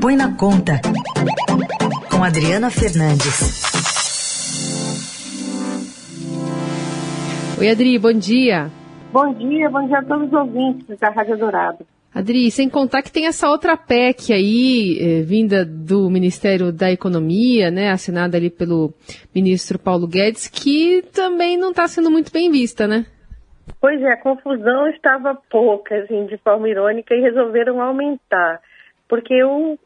Põe na Conta, com Adriana Fernandes. Oi, Adri, bom dia. Bom dia, bom dia a todos os ouvintes da Rádio Dourado. Adri, sem contar que tem essa outra PEC aí, eh, vinda do Ministério da Economia, né, assinada ali pelo ministro Paulo Guedes, que também não está sendo muito bem vista, né? Pois é, a confusão estava pouca, assim, de forma irônica, e resolveram aumentar. Porque o,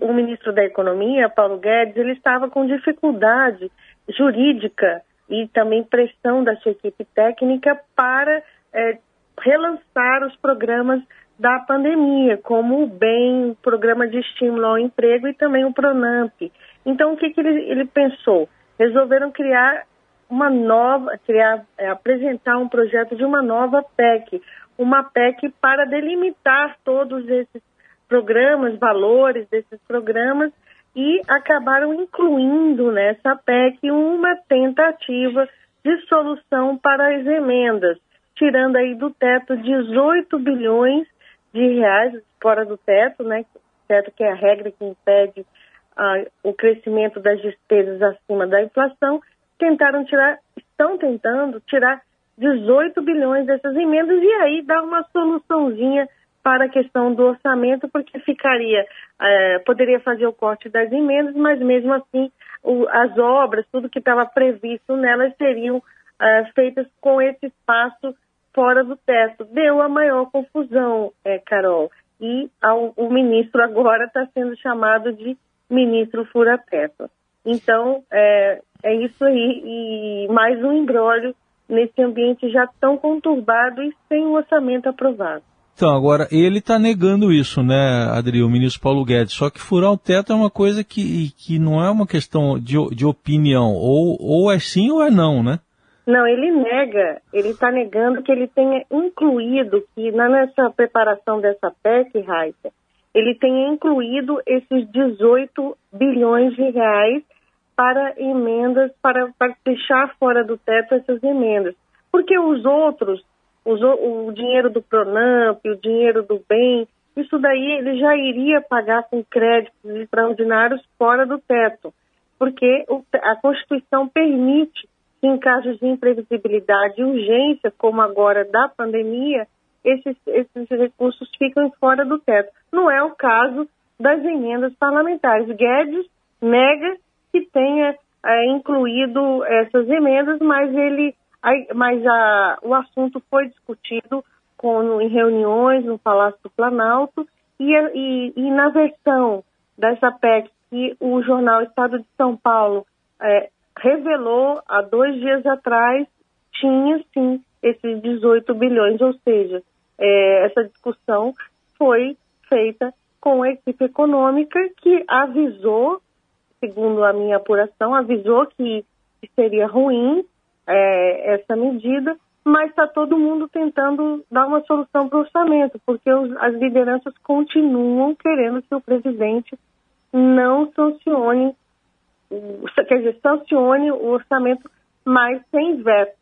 o ministro da Economia, Paulo Guedes, ele estava com dificuldade jurídica e também pressão da sua equipe técnica para é, relançar os programas da pandemia, como o BEM, o Programa de Estímulo ao Emprego e também o PRONAMP. Então, o que, que ele, ele pensou? Resolveram criar uma nova, criar, é, apresentar um projeto de uma nova PEC, uma PEC para delimitar todos esses programas, valores desses programas e acabaram incluindo nessa PEC uma tentativa de solução para as emendas, tirando aí do teto 18 bilhões de reais fora do teto, né? Teto que é a regra que impede ah, o crescimento das despesas acima da inflação, tentaram tirar, estão tentando tirar 18 bilhões dessas emendas e aí dar uma soluçãozinha para a questão do orçamento, porque ficaria, eh, poderia fazer o corte das emendas, mas mesmo assim o, as obras, tudo que estava previsto nelas seriam eh, feitas com esse espaço fora do teto. Deu a maior confusão, é, Carol. E ao, o ministro agora está sendo chamado de ministro fura-teto. Então, é, é isso aí. E mais um embrólio nesse ambiente já tão conturbado e sem o orçamento aprovado. Então, agora, ele está negando isso, né, Adri, o ministro Paulo Guedes. Só que furar o teto é uma coisa que, que não é uma questão de, de opinião. Ou, ou é sim ou é não, né? Não, ele nega, ele está negando que ele tenha incluído, que nessa preparação dessa PEC, Raíssa, ele tenha incluído esses 18 bilhões de reais para emendas, para, para deixar fora do teto essas emendas. Porque os outros, os, o dinheiro do Pronamp, o dinheiro do bem, isso daí ele já iria pagar com créditos extraordinários fora do teto. Porque o, a Constituição permite em casos de imprevisibilidade e urgência, como agora da pandemia, esses, esses recursos ficam fora do teto. Não é o caso das emendas parlamentares. Guedes nega que tenha é, incluído essas emendas, mas ele, a, mas a, o assunto foi discutido com, em reuniões no Palácio do Planalto e, e, e na versão dessa PEC que o jornal Estado de São Paulo é, revelou há dois dias atrás, tinha sim esses 18 bilhões, ou seja, é, essa discussão foi feita com a equipe econômica que avisou, segundo a minha apuração, avisou que, que seria ruim é, essa medida, mas está todo mundo tentando dar uma solução para o orçamento, porque os, as lideranças continuam querendo que o presidente não sancione quer dizer, sancione o orçamento, mas sem veto.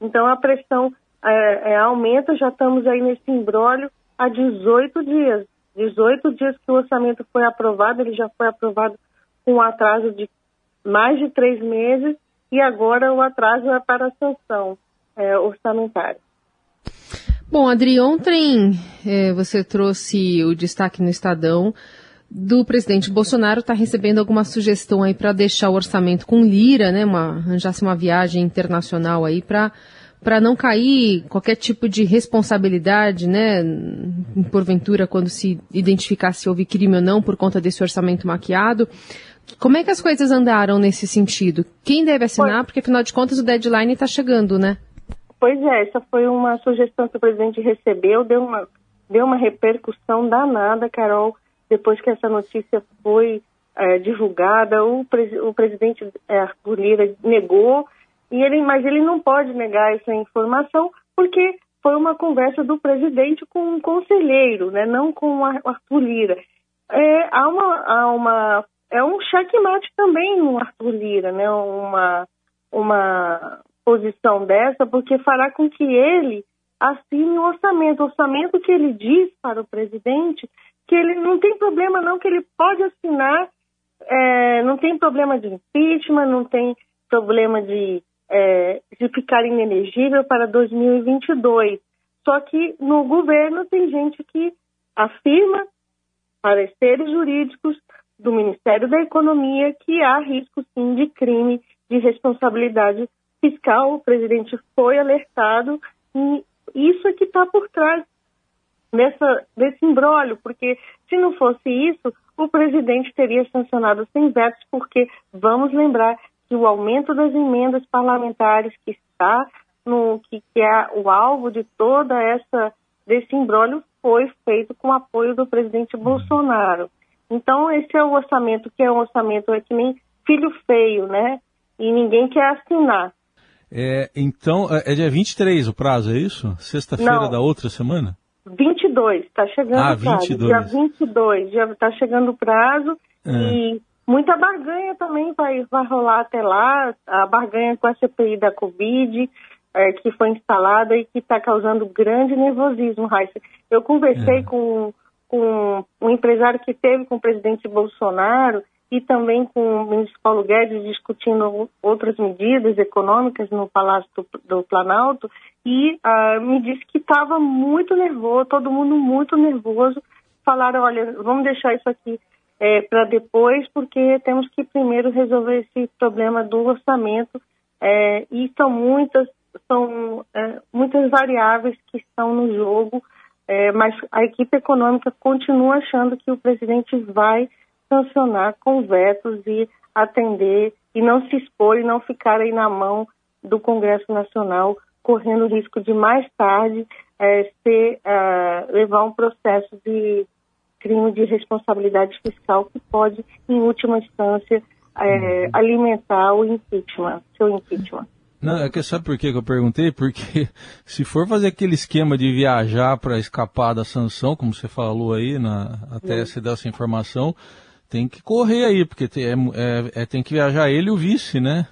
Então a pressão é, é, aumenta, já estamos aí nesse embrólio há 18 dias. 18 dias que o orçamento foi aprovado, ele já foi aprovado com um atraso de mais de três meses e agora o atraso é para a sanção é, orçamentária. Bom, Adri, ontem é, você trouxe o destaque no Estadão do presidente Bolsonaro está recebendo alguma sugestão aí para deixar o orçamento com lira, né? Uma, arranjar-se uma viagem internacional aí para para não cair qualquer tipo de responsabilidade, né, porventura quando se identificar se houve crime ou não por conta desse orçamento maquiado. Como é que as coisas andaram nesse sentido? Quem deve assinar? Porque afinal de contas o deadline está chegando, né? Pois é, essa foi uma sugestão que o presidente recebeu, deu uma, deu uma repercussão danada, Carol depois que essa notícia foi é, divulgada, o, pre o presidente é, Arthur Lira negou, e ele, mas ele não pode negar essa informação porque foi uma conversa do presidente com um conselheiro, né, não com o Arthur Lira. É, há uma, há uma, é um checkmate também no Arthur Lira, né, uma, uma posição dessa, porque fará com que ele assine o orçamento. O orçamento que ele diz para o presidente que ele não tem problema não, que ele pode assinar, é, não tem problema de impeachment, não tem problema de, é, de ficar inelegível para 2022. Só que no governo tem gente que afirma pareceres jurídicos do Ministério da Economia que há risco sim de crime de responsabilidade fiscal. O presidente foi alertado e isso é que está por trás dessa, desse imbróglio, porque se não fosse isso, o presidente teria sancionado sem vetos, porque vamos lembrar que o aumento das emendas parlamentares que está no que, que é o alvo de toda essa desse imbróglio foi feito com apoio do presidente Bolsonaro. Então esse é o orçamento que é um orçamento é que nem filho feio, né? E ninguém quer assinar. É, então, é, é dia 23 o prazo, é isso? Sexta-feira da outra semana? 22, está chegando ah, o prazo. 22. Dia 22, já está chegando o prazo é. e muita barganha também vai, vai rolar até lá, a barganha com a CPI da Covid, é, que foi instalada e que está causando grande nervosismo, Raíssa. Eu conversei é. com, com um empresário que teve com o presidente Bolsonaro e também com o ministro Paulo Guedes discutindo outras medidas econômicas no Palácio do, do Planalto e uh, me disse que estava muito nervoso, todo mundo muito nervoso. Falaram, olha, vamos deixar isso aqui é, para depois, porque temos que primeiro resolver esse problema do orçamento. É, e são muitas, são é, muitas variáveis que estão no jogo, é, mas a equipe econômica continua achando que o presidente vai sancionar com vetos e atender e não se expor e não ficar aí na mão do Congresso Nacional, correndo o risco de mais tarde é, ser, uh, levar um processo de crime de responsabilidade fiscal que pode, em última instância, é, alimentar o impeachment, seu impeachment. Não, é que sabe por que eu perguntei? Porque se for fazer aquele esquema de viajar para escapar da sanção, como você falou aí, na, até você dar essa informação, tem que correr aí, porque tem, é, é, é, tem que viajar ele e o vice, né?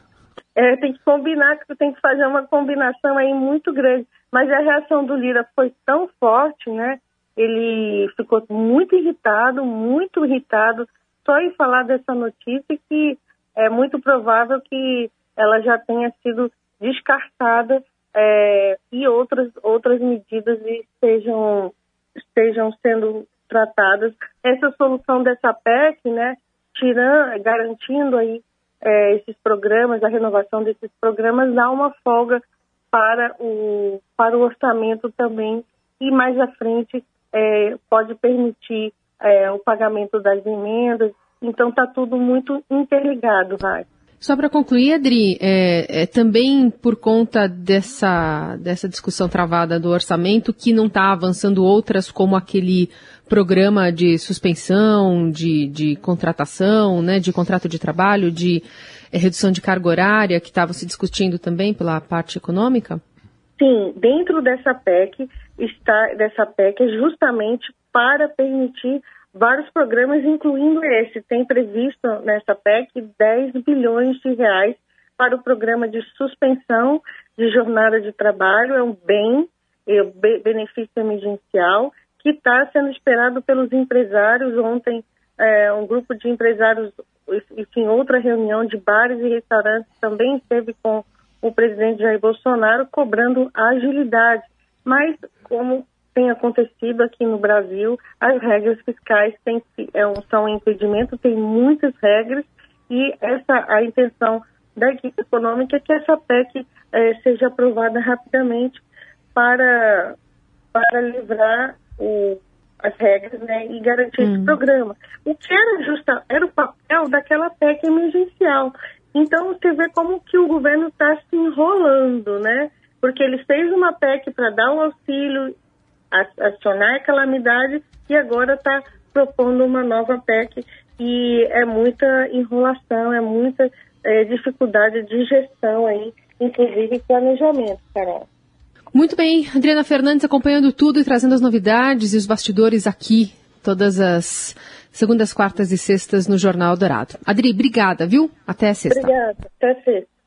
É, tem que combinar, que tem que fazer uma combinação aí muito grande. Mas a reação do Lira foi tão forte, né? Ele ficou muito irritado, muito irritado, só em falar dessa notícia que é muito provável que ela já tenha sido descartada é, e outras, outras medidas estejam, estejam sendo tratadas. Essa solução dessa PEC, né, tirando, garantindo aí é, esses programas, a renovação desses programas, dá uma folga para o, para o orçamento também e mais à frente é, pode permitir é, o pagamento das emendas. Então está tudo muito interligado, vai. Só para concluir, Adri, é, é, também por conta dessa, dessa discussão travada do orçamento que não está avançando outras, como aquele programa de suspensão, de, de contratação, né, de contrato de trabalho, de é, redução de carga horária, que estava se discutindo também pela parte econômica? Sim, dentro dessa PEC está dessa PEC é justamente para permitir vários programas, incluindo esse. Tem previsto nessa PEC 10 bilhões de reais para o programa de suspensão de jornada de trabalho, é um bem, é um benefício emergencial, que está sendo esperado pelos empresários. Ontem, é, um grupo de empresários, enfim, outra reunião de bares e restaurantes também esteve com o presidente Jair Bolsonaro cobrando agilidade. Mas, como tem acontecido aqui no Brasil, as regras fiscais têm, é são um impedimento, tem muitas regras e essa a intenção da equipe econômica é que essa PEC é, seja aprovada rapidamente para, para livrar o, as regras né, e garantir esse hum. programa. O que era justa era o papel daquela PEC emergencial. Então você vê como que o governo está se enrolando, né? Porque ele fez uma PEC para dar o auxílio acionar a calamidade e agora está propondo uma nova PEC e é muita enrolação, é muita é, dificuldade de gestão aí, inclusive planejamento, Carol. Muito bem, Adriana Fernandes acompanhando tudo e trazendo as novidades e os bastidores aqui, todas as segundas, quartas e sextas no Jornal Dourado. Adri, obrigada, viu? Até sexta. Obrigada, até sexta.